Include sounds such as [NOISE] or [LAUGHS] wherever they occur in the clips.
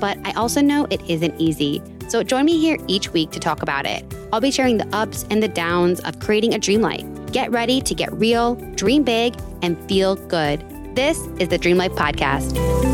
But I also know it isn't easy. So join me here each week to talk about it. I'll be sharing the ups and the downs of creating a dream life. Get ready to get real, dream big, and feel good. This is the Dream Life Podcast.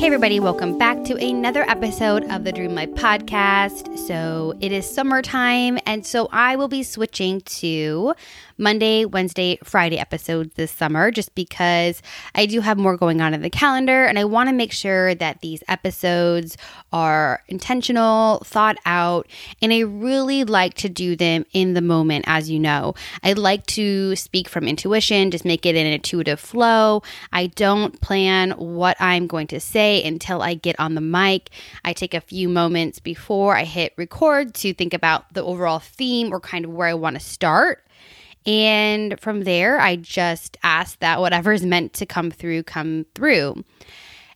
Hey, everybody, welcome back to another episode of the Dream Life podcast. So, it is summertime, and so I will be switching to Monday, Wednesday, Friday episodes this summer just because I do have more going on in the calendar and I want to make sure that these episodes are intentional, thought out, and I really like to do them in the moment, as you know. I like to speak from intuition, just make it an intuitive flow. I don't plan what I'm going to say until I get on the mic. I take a few moments before I hit record to think about the overall theme or kind of where I want to start. And from there, I just ask that whatever is meant to come through, come through.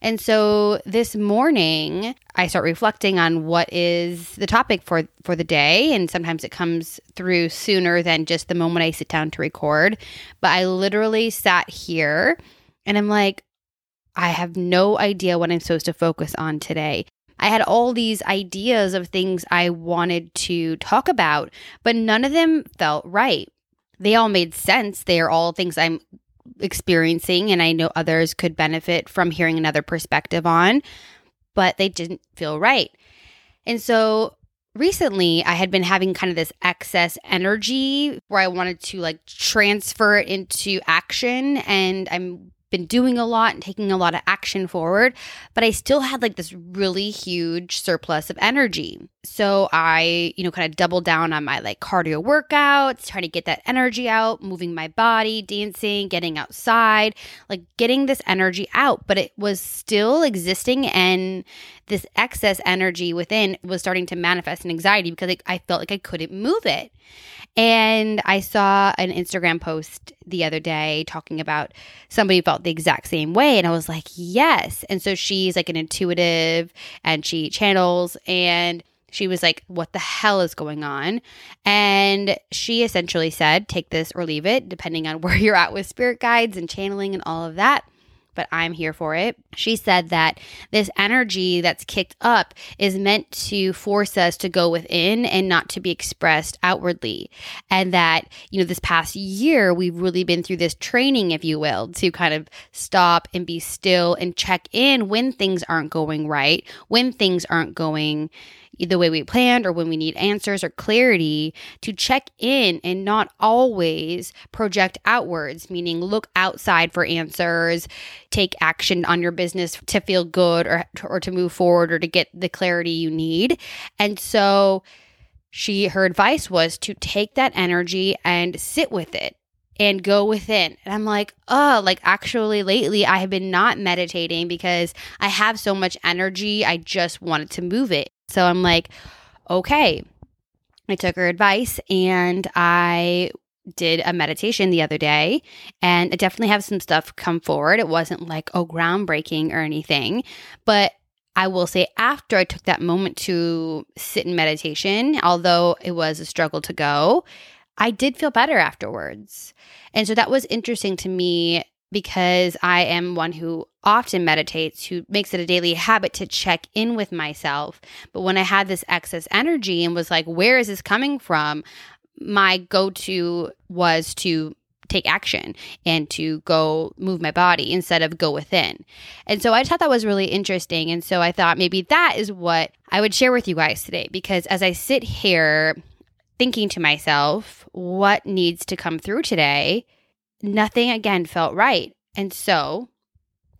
And so this morning, I start reflecting on what is the topic for for the day, and sometimes it comes through sooner than just the moment I sit down to record. But I literally sat here and I'm like, I have no idea what I'm supposed to focus on today. I had all these ideas of things I wanted to talk about, but none of them felt right they all made sense. They are all things I'm experiencing, and I know others could benefit from hearing another perspective on, but they didn't feel right. And so recently I had been having kind of this excess energy where I wanted to like transfer it into action and I'm been doing a lot and taking a lot of action forward, but I still had like this really huge surplus of energy. So I, you know, kind of doubled down on my like cardio workouts, trying to get that energy out, moving my body, dancing, getting outside, like getting this energy out, but it was still existing and this excess energy within was starting to manifest in anxiety because I felt like I couldn't move it. And I saw an Instagram post the other day talking about somebody felt the exact same way. And I was like, yes. And so she's like an intuitive and she channels and she was like, What the hell is going on? And she essentially said, Take this or leave it, depending on [LAUGHS] where you're at with spirit guides and channeling and all of that but I'm here for it. She said that this energy that's kicked up is meant to force us to go within and not to be expressed outwardly. And that, you know, this past year, we've really been through this training, if you will, to kind of stop and be still and check in when things aren't going right, when things aren't going the way we planned or when we need answers or clarity to check in and not always project outwards, meaning look outside for answers, take action on your business to feel good or, or to move forward or to get the clarity you need. And so she her advice was to take that energy and sit with it and go within. And I'm like, oh, like actually lately I have been not meditating because I have so much energy. I just wanted to move it. So I'm like, okay. I took her advice and I did a meditation the other day and I definitely have some stuff come forward. It wasn't like, oh, groundbreaking or anything, but I will say after I took that moment to sit in meditation, although it was a struggle to go, I did feel better afterwards. And so that was interesting to me because I am one who often meditates, who makes it a daily habit to check in with myself. But when I had this excess energy and was like, where is this coming from? My go to was to take action and to go move my body instead of go within. And so I thought that was really interesting. And so I thought maybe that is what I would share with you guys today because as I sit here thinking to myself, what needs to come through today? Nothing again felt right. And so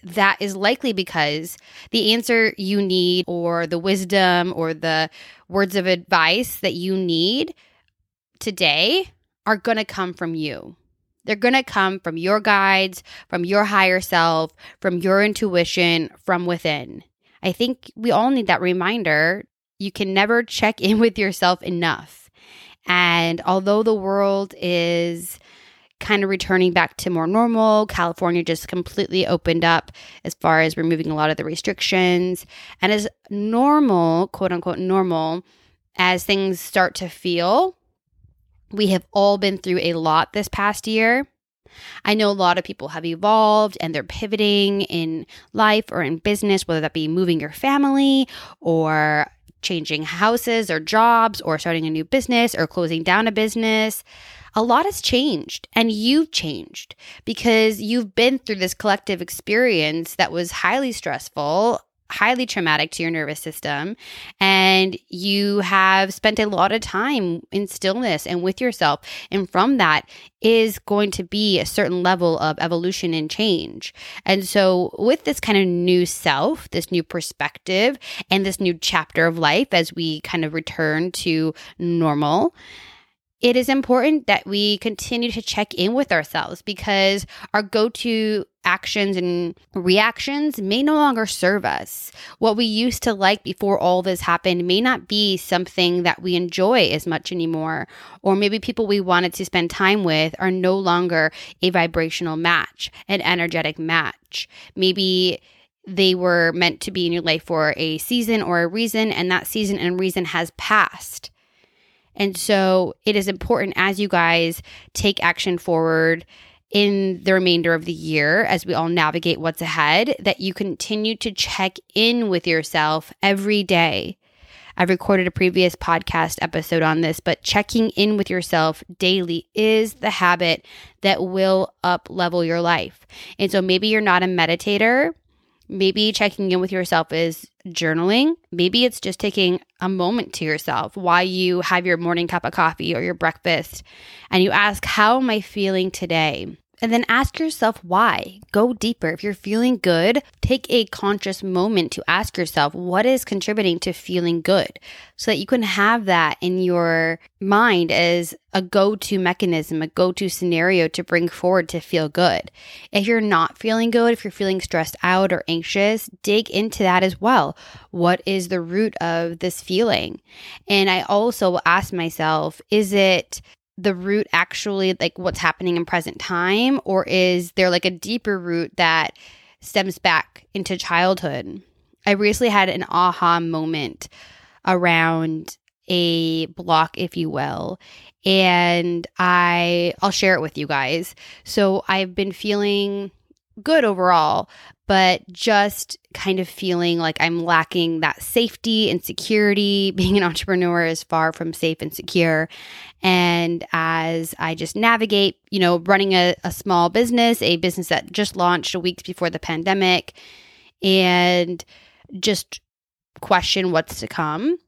that is likely because the answer you need, or the wisdom, or the words of advice that you need today are going to come from you. They're going to come from your guides, from your higher self, from your intuition, from within. I think we all need that reminder. You can never check in with yourself enough. And although the world is kind of returning back to more normal. California just completely opened up as far as removing a lot of the restrictions. And as normal, quote unquote, normal, as things start to feel, we have all been through a lot this past year. I know a lot of people have evolved and they're pivoting in life or in business, whether that be moving your family or changing houses or jobs or starting a new business or closing down a business. A lot has changed and you've changed because you've been through this collective experience that was highly stressful highly traumatic to your nervous system and you have spent a lot of time in stillness and with yourself and from that is going to be a certain level of evolution and change. And so with this kind of new self this new perspective and this new chapter of life as we kind of return to normal it is important that we continue to check in with ourselves because our go to actions and reactions may no longer serve us. What we used to like before all this happened may not be something that we enjoy as much anymore. Or maybe people we wanted to spend time with are no longer a vibrational match, an energetic match. Maybe they were meant to be in your life for a season or a reason, and that season and reason has passed. And so it is important as you guys take action forward in the remainder of the year as we all navigate what's ahead that you continue to check in with yourself every day. I've recorded a previous podcast episode on this, but checking in with yourself daily is the habit that will up level your life. And so maybe you're not a meditator, Maybe checking in with yourself is journaling. Maybe it's just taking a moment to yourself while you have your morning cup of coffee or your breakfast and you ask, How am I feeling today? And then ask yourself why. Go deeper. If you're feeling good, take a conscious moment to ask yourself what is contributing to feeling good so that you can have that in your mind as a go to mechanism, a go to scenario to bring forward to feel good. If you're not feeling good, if you're feeling stressed out or anxious, dig into that as well. What is the root of this feeling? And I also ask myself, is it the root actually like what's happening in present time or is there like a deeper root that stems back into childhood? I recently had an aha moment around a block if you will and i i'll share it with you guys. So i've been feeling good overall but just kind of feeling like I'm lacking that safety and security. [LAUGHS] Being an entrepreneur is far from safe and secure. And as I just navigate, you know, running a, a small business, a business that just launched a week before the pandemic, and just question what's to come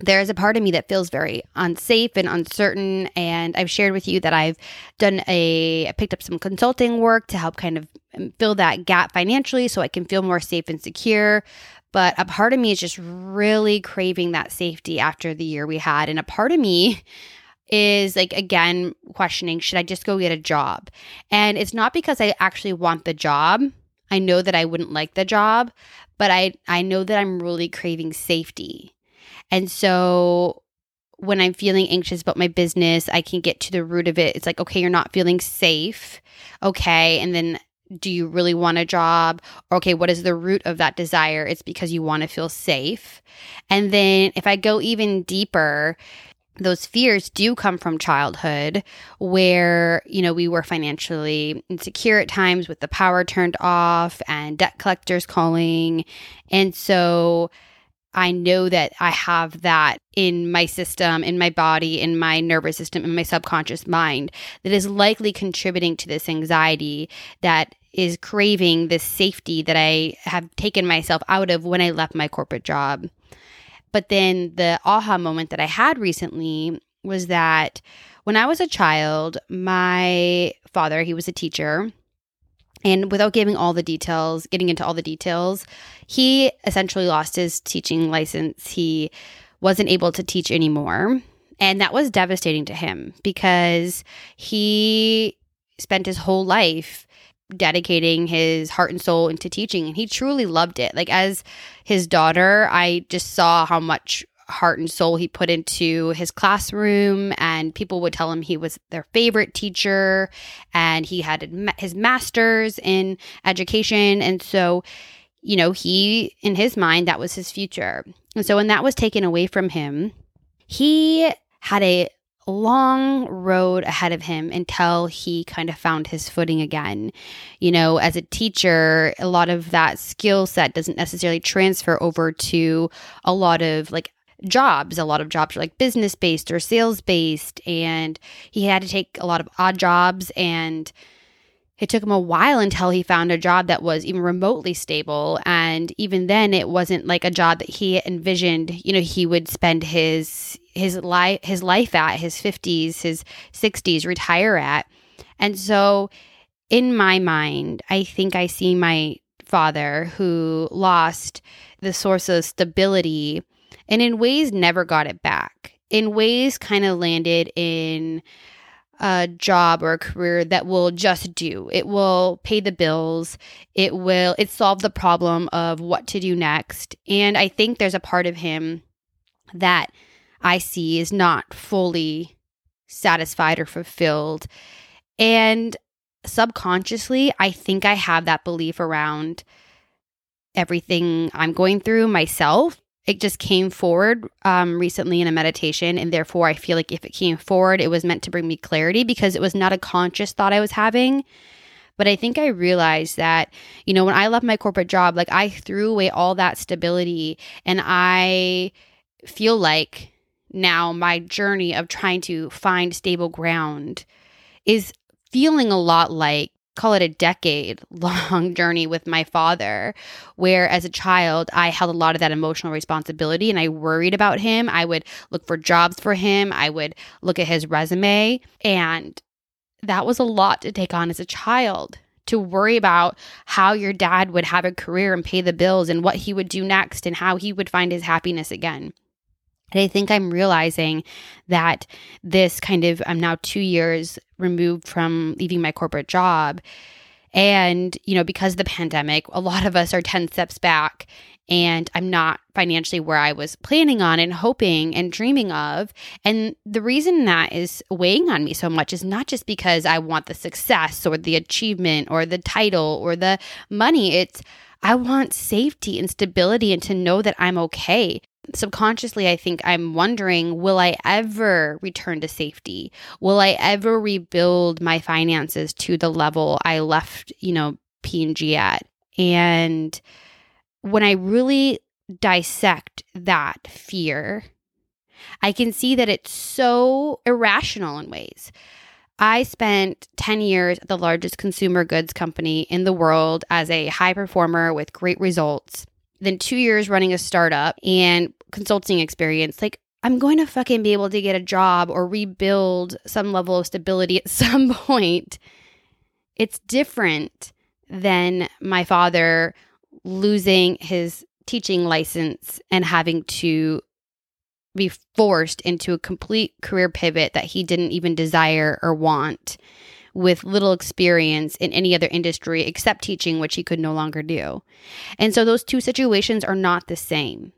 there's a part of me that feels very unsafe and uncertain. And I've shared with you that I've done a, I picked up some consulting work to help kind of um, fill that gap financially so I can feel more safe and secure. But a part of me is just really craving that safety after the year we had. And a part of me is like, again, questioning should I just go get a job? And it's not because I actually want the job. I know that I wouldn't like the job, but I, I know that I'm really craving safety. And so when I'm feeling anxious about my business, I can get to the root of it. It's like, okay, you're not feeling safe. Okay. And then do you really want a job? okay, what is the root of that desire? It's because you want to feel safe. And then if I go even deeper, those fears do come from childhood where you know we were financially insecure at times with the power turned off and debt collectors calling and so I know that I have that in my system, in my body, in my nervous system, in my subconscious mind that is likely contributing to this anxiety that is craving this safety that I have taken myself out of when I left my corporate job. But then the aha moment that I had recently was that when I was a child, my father, he was a teacher, and without giving all the details, getting into all the details, he essentially lost his teaching license. He wasn't able to teach anymore. And that was devastating to him because he spent his whole life dedicating his heart and soul into teaching and he truly loved it. Like as his daughter, I just saw how much heart and soul he put into his classroom and people would tell him he was their favorite teacher and he had his masters in education and so you know he in his mind that was his future and so when that was taken away from him he had a long road ahead of him until he kind of found his footing again. You know, as a teacher, a lot of that skill set doesn't necessarily transfer over to a lot of like jobs. A lot of jobs are like business based or sales based. And he had to take a lot of odd jobs and it took him a while until he found a job that was even remotely stable and even then it wasn't like a job that he envisioned you know he would spend his his life his life at his 50s his 60s retire at and so in my mind i think i see my father who lost the source of stability and in ways never got it back in ways kind of landed in a job or a career that will just do. It will pay the bills. It will it solve the problem of what to do next. And I think there's a part of him that I see is not fully satisfied or fulfilled. And subconsciously, I think I have that belief around everything I'm going through myself it just came forward um, recently in a meditation and therefore i feel like if it came forward it was meant to bring me clarity because it was not a conscious thought i was having. But i think i realized that you know when i left my corporate job like i threw away all that stability and i feel like now my journey of trying to find stable ground is feeling a lot like call it a decade long [LAUGHS] journey with my father, where as a child, I held a lot of that emotional responsibility and I worried about him. I would look for jobs for him, I would look at his resume. And that was a lot to take on as a child to worry about how your dad would have a career and pay the bills and what he would do next and how he would find his happiness again. And I think I'm realizing that this kind of, I'm now two years removed from leaving my corporate job. And, you know, because of the pandemic, a lot of us are 10 steps back and I'm not financially where I was planning on and hoping and dreaming of. And the reason that is weighing on me so much is not just because I want the success or the achievement or the title or the money. It's, I want safety and stability and to know that I'm okay subconsciously, I think I'm wondering will I ever return to safety? Will I ever rebuild my finances to the level I left, you know, P&G at? And when I really dissect that fear, I can see that it's so irrational in ways. I spent 10 years at the largest consumer goods company in the world as a high performer with great results then two years running a startup and consulting experience, like I'm going to fucking be able to get a job or rebuild some level of stability at [LAUGHS] some point. It's different than my father losing his teaching license and having to be forced into a complete career pivot that he didn't even desire or want with little experience in any other industry except teaching, which he could no longer do. And so those two situations are not the same.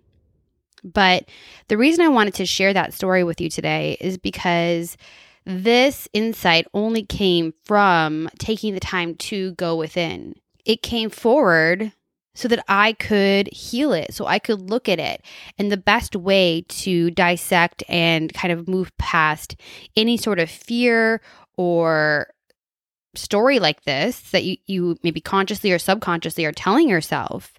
But the reason I wanted to share that story with you today is because this insight only came from taking the time to go within. It came forward so that I could heal it, so I could look at it. And the best way to dissect and kind of move past any sort of fear or story like this that you, you maybe consciously or subconsciously are telling yourself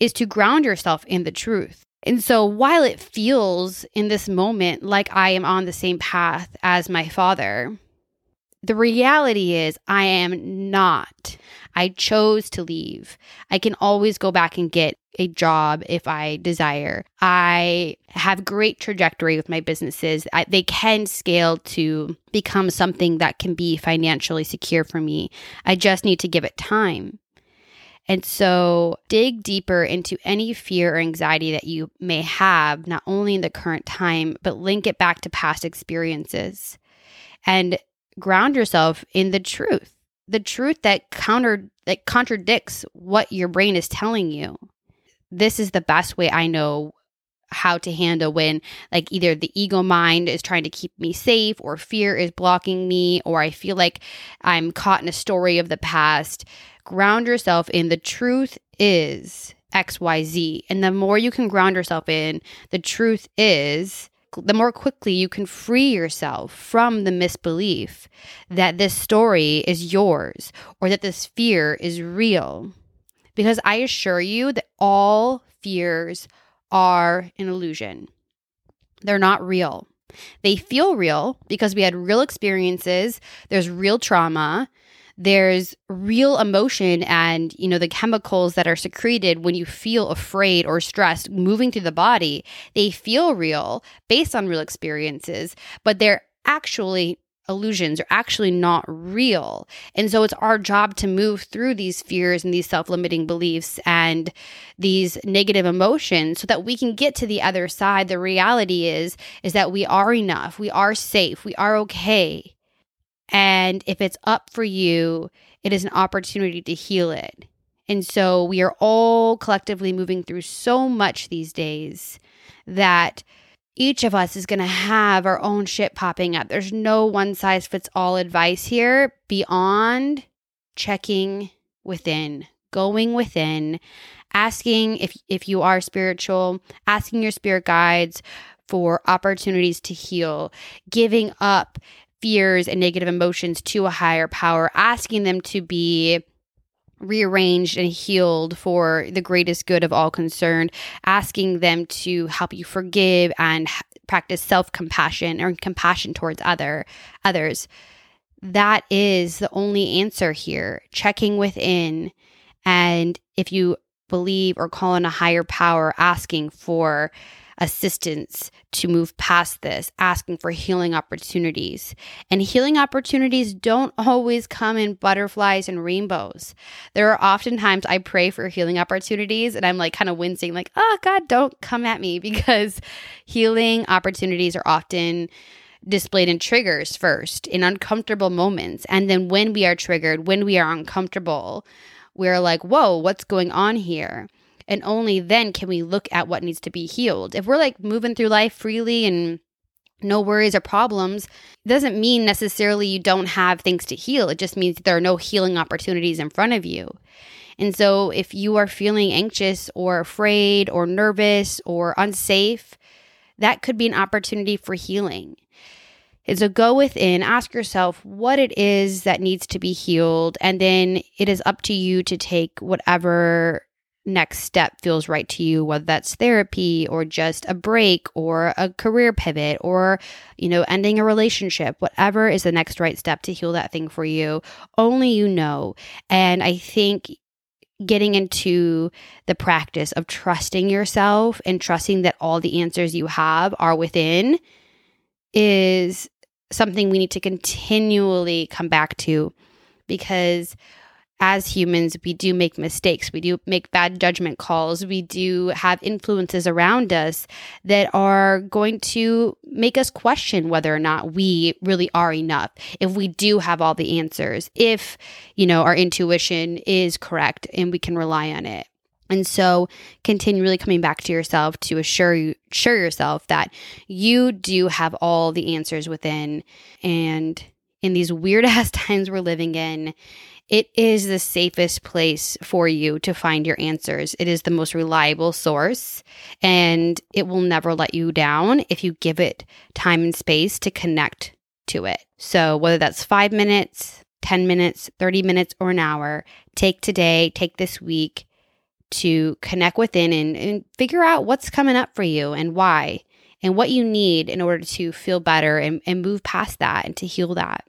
is to ground yourself in the truth. And so while it feels in this moment like I am on the same path as my father, the reality is I am not. I chose to leave. I can always go back and get a job if I desire. I have great trajectory with my businesses. I, they can scale to become something that can be financially secure for me. I just need to give it time. And so dig deeper into any fear or anxiety that you may have, not only in the current time, but link it back to past experiences and ground yourself in the truth the truth that counter that contradicts what your brain is telling you. This is the best way I know how to handle when like either the ego mind is trying to keep me safe or fear is blocking me or I feel like I'm caught in a story of the past. Ground yourself in the truth is XYZ. And the more you can ground yourself in the truth is, the more quickly you can free yourself from the misbelief that this story is yours or that this fear is real. Because I assure you that all fears are an illusion, they're not real. They feel real because we had real experiences, there's real trauma, there's real emotion and you know the chemicals that are secreted when you feel afraid or stressed moving through the body they feel real based on real experiences but they're actually illusions are actually not real. And so it's our job to move through these fears and these self-limiting beliefs and these negative emotions so that we can get to the other side. The reality is is that we are enough. We are safe. We are okay. And if it's up for you, it is an opportunity to heal it. And so we are all collectively moving through so much these days that each of us is going to have our own shit popping up. There's no one size fits all advice here beyond checking within, going within, asking if if you are spiritual, asking your spirit guides for opportunities to heal, giving up fears and negative emotions to a higher power, asking them to be rearranged and healed for the greatest good of all concerned, asking them to help you forgive and practice self-compassion or compassion towards other others. That is the only answer here. Checking within and if you believe or call on a higher power asking for assistance to move past this, asking for healing opportunities. And healing opportunities don't always come in butterflies and rainbows. There are often times I pray for healing opportunities and I'm like kind of wincing, like, oh God, don't come at me [LAUGHS] because healing opportunities are often displayed in triggers first, in uncomfortable moments. And then when we are triggered, when we are uncomfortable, we're like, whoa, what's going on here? And only then can we look at what needs to be healed. If we're like moving through life freely and no worries or problems doesn't mean necessarily you don't have things to heal. It just means there are no healing opportunities in front of you. And so if you are feeling anxious or afraid or nervous or unsafe, that could be an opportunity for healing. And so go within, ask yourself what it is that needs to be healed, and then it is up to you to take whatever next step feels right to you whether that's therapy or just a break or a career pivot or you know ending a relationship whatever is the next right step to heal that thing for you only you know. And i think getting into the practice of trusting yourself and trusting that all the answers you have are within is something we need to continually come back to because as humans, we do make mistakes. We do make bad judgment calls. We do have influences around us that are going to make us question whether or not we really are enough. If we do have all the answers, if, you know, our intuition is correct and we can rely on it. And so continually coming back to yourself to assure you assure yourself that you do have all the answers within and in these weird [LAUGHS] ass times we're living in it is the safest place for you to find your answers. It is the most reliable source and it will never let you down if you give it time and space to connect to it. So, whether that's five minutes, 10 minutes, 30 minutes, or an hour, take today, take this week to connect within and, and figure out what's coming up for you and why and what you need in order to feel better and, and move past that and to heal that.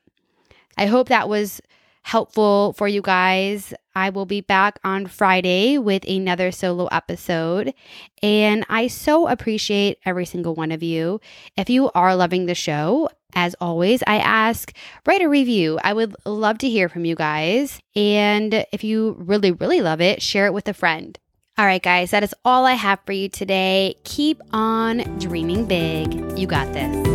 I hope that was helpful for you guys. I will be back on Friday with another solo episode. And I so appreciate every single one of you. If you are loving the show, as always, I ask, write a review. I would love to hear from you guys. And if you really, really love it, share it with a friend. All right, guys, that is all I have for you today. Keep on dreaming big. You got this.